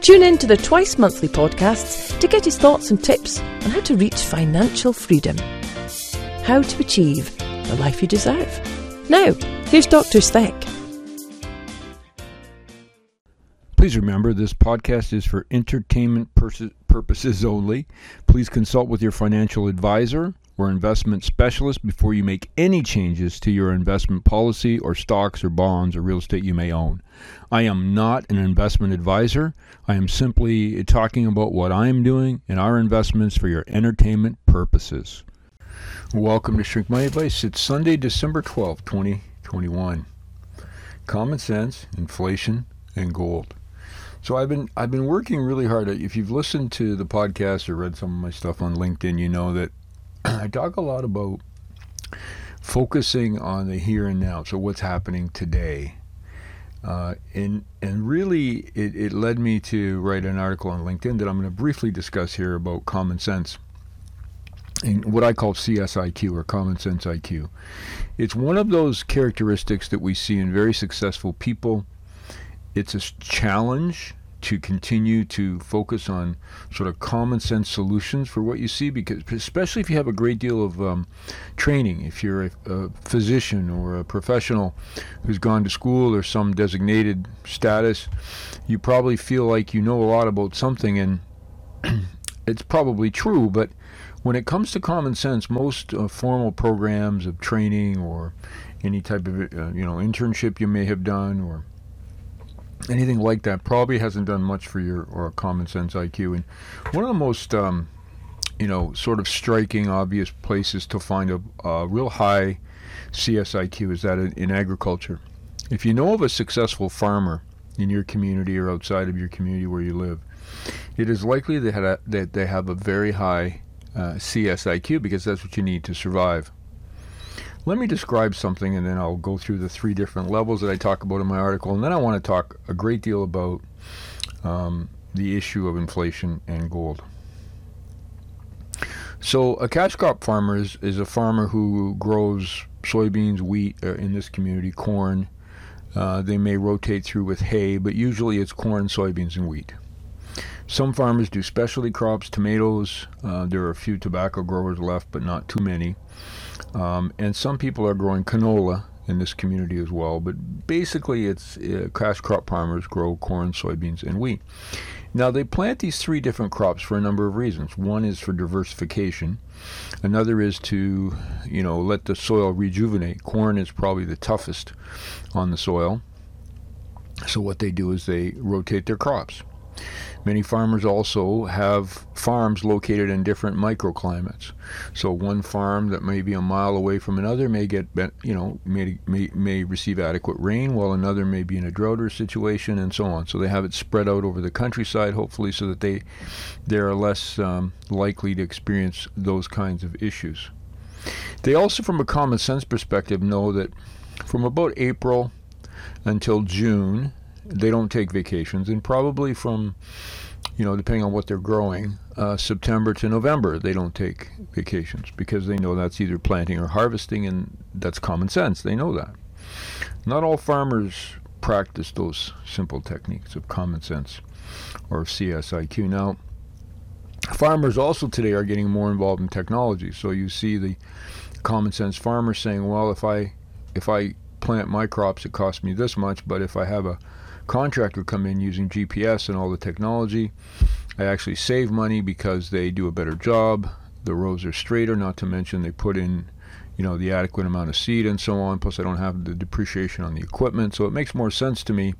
Tune in to the twice monthly podcasts to get his thoughts and tips on how to reach financial freedom. How to achieve the life you deserve. Now, here's Dr. Speck. Please remember this podcast is for entertainment pers- purposes only. Please consult with your financial advisor or investment specialist before you make any changes to your investment policy or stocks or bonds or real estate you may own. I am not an investment advisor. I am simply talking about what I am doing and our investments for your entertainment purposes. Welcome to Shrink Money Advice. It's Sunday, December 12th, 2021. Common sense, inflation, and gold. So I've been I've been working really hard. If you've listened to the podcast or read some of my stuff on LinkedIn, you know that I talk a lot about focusing on the here and now. So what's happening today, uh, and and really it, it led me to write an article on LinkedIn that I'm going to briefly discuss here about common sense and what I call CSIQ or common sense IQ. It's one of those characteristics that we see in very successful people it's a challenge to continue to focus on sort of common sense solutions for what you see because especially if you have a great deal of um, training if you're a, a, physician or a professional who's gone to school or some designated status you probably feel like you know a lot about something and it's probably true but when it comes to common sense most uh, formal programs of training or any type of uh, you know internship you may have done or anything like that probably hasn't done much for your or common sense IQ. And one of the most um, you know sort of striking, obvious places to find a, a real high CSIQ is that in, agriculture. If you know of a successful farmer in your community or outside of your community where you live, it is likely that, that they have a very high uh, CSIQ because that's what you need to survive. Let me describe something and then I'll go through the three different levels that I talk about in my article. And then I want to talk a great deal about um, the issue of inflation and gold. So, a cash crop farmer is, is a farmer who grows soybeans, wheat, uh, in this community, corn. Uh, they may rotate through with hay, but usually it's corn, soybeans, and wheat. Some farmers do specialty crops, tomatoes. Uh, there are a few tobacco growers left, but not too many. Um, and some people are growing canola in this community as well. But basically, it's uh, cash crop farmers grow corn, soybeans, and wheat. Now, they plant these three different crops for a number of reasons. One is for diversification. Another is to, you know, let the soil rejuvenate. Corn is probably the toughest on the soil. So what they do is they rotate their crops. Many farmers also have farms located in different microclimates. So one farm that may be a mile away from another may get, you know, may, may, may receive adequate rain, while another may be in a drought or situation, and so on. So they have it spread out over the countryside, hopefully, so that they they are less um, likely to experience those kinds of issues. They also, from a common sense perspective, know that from about April until June, they don't take vacations, and probably from, you know, depending on what they're growing, uh, September to November, they don't take vacations because they know that's either planting or harvesting, and that's common sense. They know that. Not all farmers practice those simple techniques of common sense or CSIQ. Now, farmers also today are getting more involved in technology. So you see the common sense farmer saying, "Well, if I if I plant my crops, it costs me this much, but if I have a contractor come in using GPS and all the technology. I actually save money because they do a better job. The rows are straighter, not to mention they put in, you know, the adequate amount of seed and so on. Plus, I don't have the depreciation on the equipment, so it makes more sense to me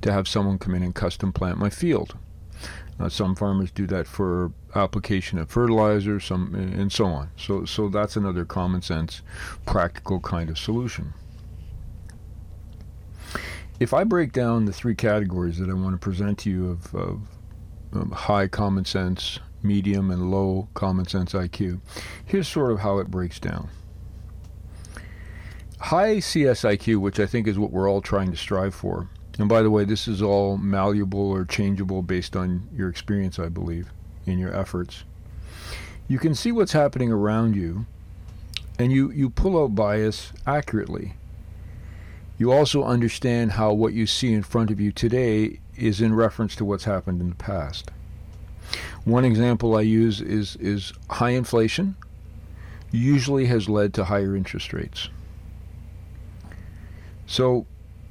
to have someone come in and custom plant my field. Uh, some farmers do that for application of fertilizer, some and so on. So, so that's another common sense, practical kind of solution if I break down the three categories that I want to present to you of, of, of high common sense medium, and low common sense IQ. Here's sort of how it breaks down. High CSIQ, which I think is what we're all trying to strive for, and by the way, this is all malleable or changeable based on your experience, I believe, in your efforts. You can see what's happening around you, and you, you pull out bias accurately. You also understand how what you see in front of you today is in reference to what's happened in the past. One example I use is, is high inflation usually has led to higher interest rates. So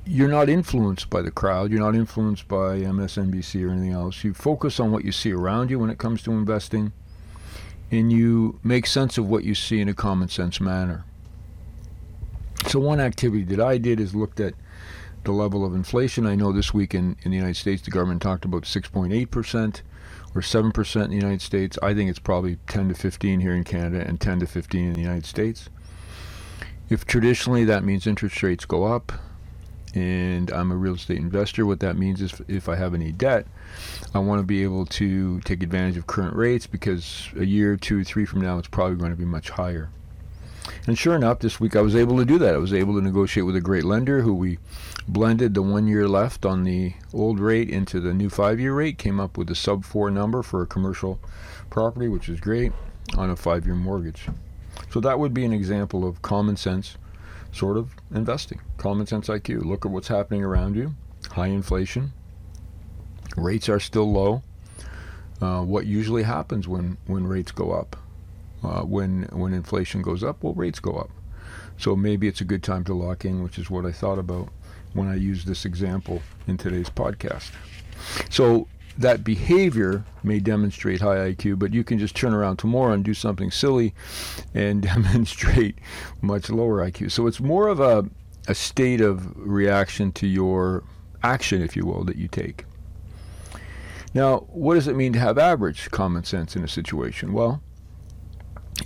you're not influenced by the crowd, you're not influenced by MSNBC or anything else. You focus on what you see around you when it comes to investing, and you make sense of what you see in a common sense manner. So, one activity that I did is looked at the level of inflation. I know this week in, in the United States, the government talked about 6.8% or 7% in the United States. I think it's probably 10 to 15 here in Canada and 10 to 15 in the United States. If traditionally that means interest rates go up, and I'm a real estate investor, what that means is if I have any debt, I want to be able to take advantage of current rates because a year, two, three from now, it's probably going to be much higher. And sure enough, this week I was able to do that. I was able to negotiate with a great lender who we blended the one year left on the old rate into the new five year rate, came up with a sub four number for a commercial property, which is great, on a five year mortgage. So that would be an example of common sense sort of investing. Common sense IQ. Look at what's happening around you. High inflation. Rates are still low. Uh, what usually happens when, when rates go up? Uh, when when inflation goes up, well, rates go up. So maybe it's a good time to lock in, which is what I thought about when I used this example in today's podcast. So that behavior may demonstrate high IQ, but you can just turn around tomorrow and do something silly and demonstrate much lower IQ. So it's more of a, a state of reaction to your action, if you will, that you take. Now, what does it mean to have average common sense in a situation? Well,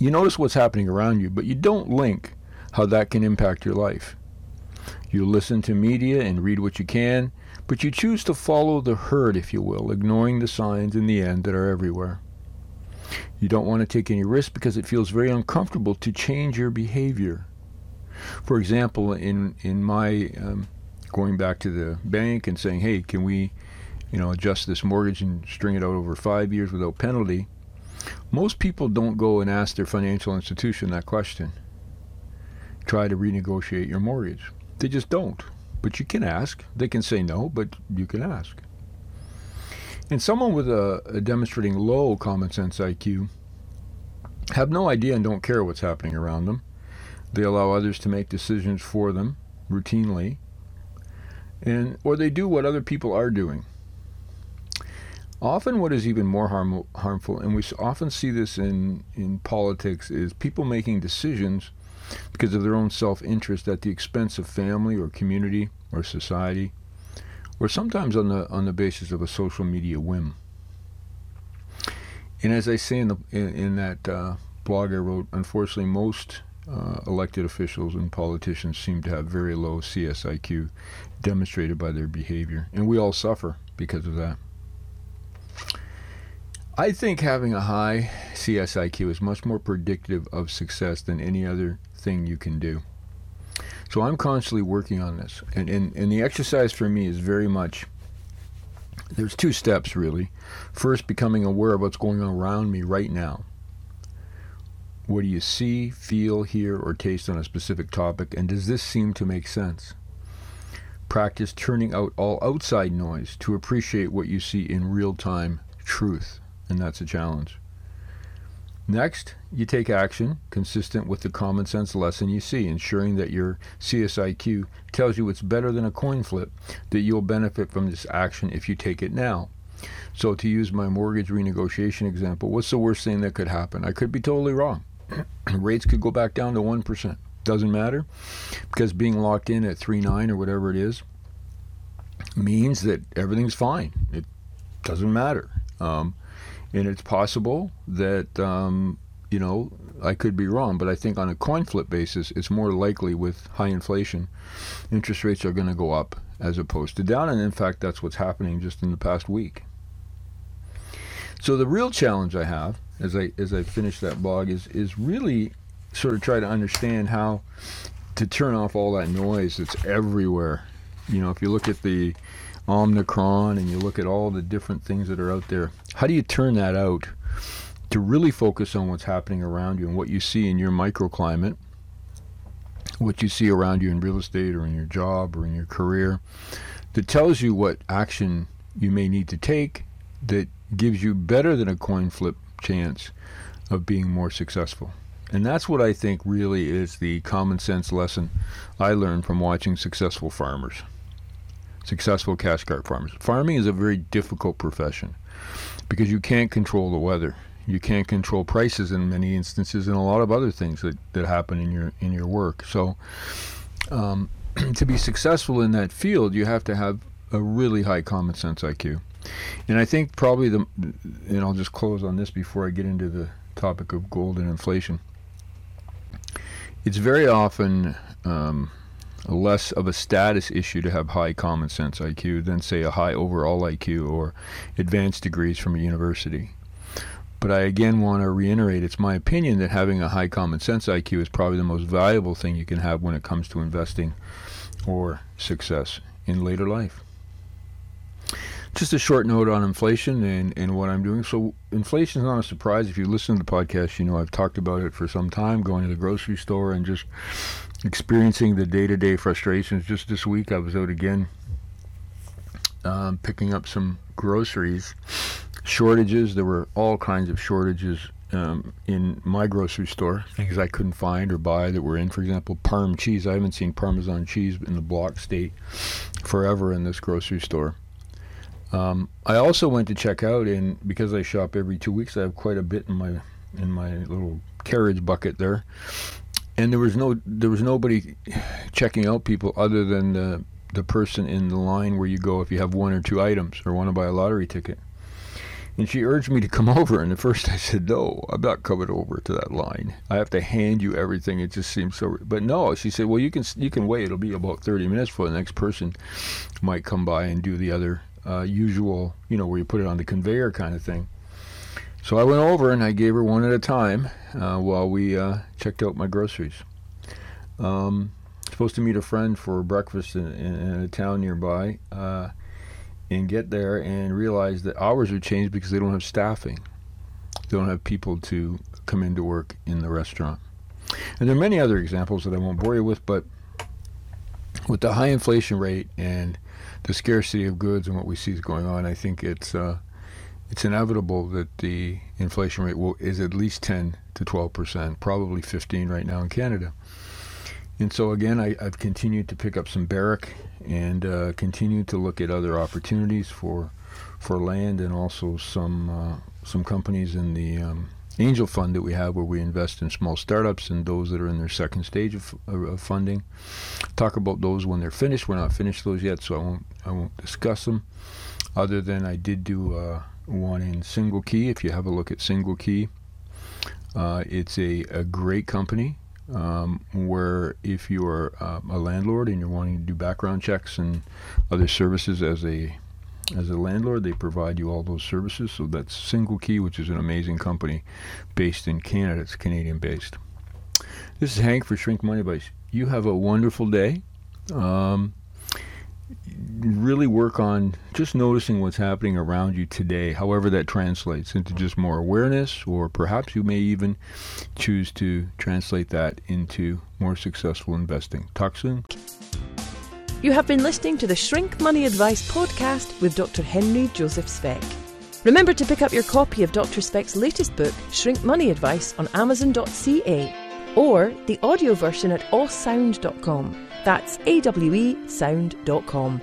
you notice what's happening around you, but you don't link how that can impact your life. You listen to media and read what you can, but you choose to follow the herd, if you will, ignoring the signs in the end that are everywhere. You don't want to take any risk because it feels very uncomfortable to change your behavior. For example, in in my um, going back to the bank and saying, "Hey, can we, you know, adjust this mortgage and string it out over five years without penalty?" Most people don't go and ask their financial institution that question. Try to renegotiate your mortgage. They just don't. But you can ask. They can say no, but you can ask. And someone with a, a demonstrating low common sense IQ have no idea and don't care what's happening around them. They allow others to make decisions for them routinely, and or they do what other people are doing. Often, what is even more harm, harmful, and we often see this in, in politics, is people making decisions because of their own self interest at the expense of family or community or society, or sometimes on the, on the basis of a social media whim. And as I say in, the, in, in that uh, blog I wrote, unfortunately, most uh, elected officials and politicians seem to have very low CSIQ demonstrated by their behavior, and we all suffer because of that. I think having a high CSIQ is much more predictive of success than any other thing you can do. So I'm constantly working on this. And, and, and the exercise for me is very much there's two steps really. First, becoming aware of what's going on around me right now. What do you see, feel, hear, or taste on a specific topic? And does this seem to make sense? Practice turning out all outside noise to appreciate what you see in real time truth and that's a challenge. Next, you take action consistent with the common sense lesson you see, ensuring that your CSIQ tells you it's better than a coin flip, that you'll benefit from this action if you take it now. So, to use my mortgage renegotiation example, what's the worst thing that could happen? I could be totally wrong. Rates could go back down to 1%. Doesn't matter because being locked in at 3.9 or whatever it is means that everything's fine. It doesn't matter. Um, and it's possible that um, you know I could be wrong, but I think on a coin flip basis, it's more likely with high inflation, interest rates are going to go up as opposed to down, and in fact, that's what's happening just in the past week. So the real challenge I have as I as I finish that blog is is really sort of try to understand how to turn off all that noise that's everywhere. You know, if you look at the Omnicron and you look at all the different things that are out there, how do you turn that out to really focus on what's happening around you and what you see in your microclimate, what you see around you in real estate or in your job or in your career that tells you what action you may need to take that gives you better than a coin flip chance of being more successful. And that's what I think really is the common sense lesson I learned from watching successful farmers, successful cash crop farmers. Farming is a very difficult profession because you can't control the weather. You can't control prices in many instances and a lot of other things that, that happen in your in your work. So um, to be successful in that field, you have to have a really high common sense IQ. And I think probably the, and I'll just close on this before I get into the topic of gold and inflation. It's very often um, less of a status issue to have high common sense IQ than, say, a high overall IQ or advanced degrees from a university. But I again want to reiterate it's my opinion that having a high common sense IQ is probably the most valuable thing you can have when it comes to investing or success in later life. Just a short note on inflation and, and what I'm doing. So, inflation is not a surprise. If you listen to the podcast, you know I've talked about it for some time, going to the grocery store and just experiencing the day to day frustrations. Just this week, I was out again um, picking up some groceries. Shortages, there were all kinds of shortages um, in my grocery store, things I couldn't find or buy that were in, for example, Parm cheese. I haven't seen Parmesan cheese in the block state forever in this grocery store. Um, I also went to check out, and because I shop every two weeks, I have quite a bit in my in my little carriage bucket there. And there was no there was nobody checking out people other than the the person in the line where you go if you have one or two items or want to buy a lottery ticket. And she urged me to come over, and at first I said, No, I'm not coming over to that line. I have to hand you everything. It just seems so. But no, she said, Well, you can you can wait. It'll be about 30 minutes before the next person might come by and do the other uh, usual, you know, where you put it on the conveyor kind of thing. So I went over and I gave her one at a time uh, while we uh, checked out my groceries. Um, supposed to meet a friend for breakfast in, in, in a town nearby uh, and get there and realize that hours have changed because they don't have staffing. They don't have people to come into work in the restaurant. And there are many other examples that I won't bore you with, but with the high inflation rate and the scarcity of goods and what we see is going on, I think it's uh, it's inevitable that the inflation rate will is at least 10 to 12 percent, probably 15 right now in Canada. And so again, I, have continued to pick up some Barrick and uh, continue to look at other opportunities for for land and also some uh, some companies in the um, angel fund that we have where we invest in small startups and those that are in their second stage of, of, funding. Talk about those when they're finished. We're not finished those yet, so I won't I won't discuss them. Other than I did do uh, one in Single Key. If you have a look at Single Key, uh, it's a, a great company um, where if you are uh, a landlord and you're wanting to do background checks and other services as a as a landlord, they provide you all those services. So that's Single Key, which is an amazing company based in Canada. It's Canadian based. This is Hank for Shrink Money Advice. You have a wonderful day. Um, really work on just noticing what's happening around you today, however that translates into just more awareness, or perhaps you may even choose to translate that into more successful investing. Talk soon. You have been listening to the Shrink Money Advice podcast with Dr. Henry Joseph Speck. Remember to pick up your copy of Dr. Speck's latest book, Shrink Money Advice, on Amazon.ca or the audio version at awesound.com. That's awesound.com.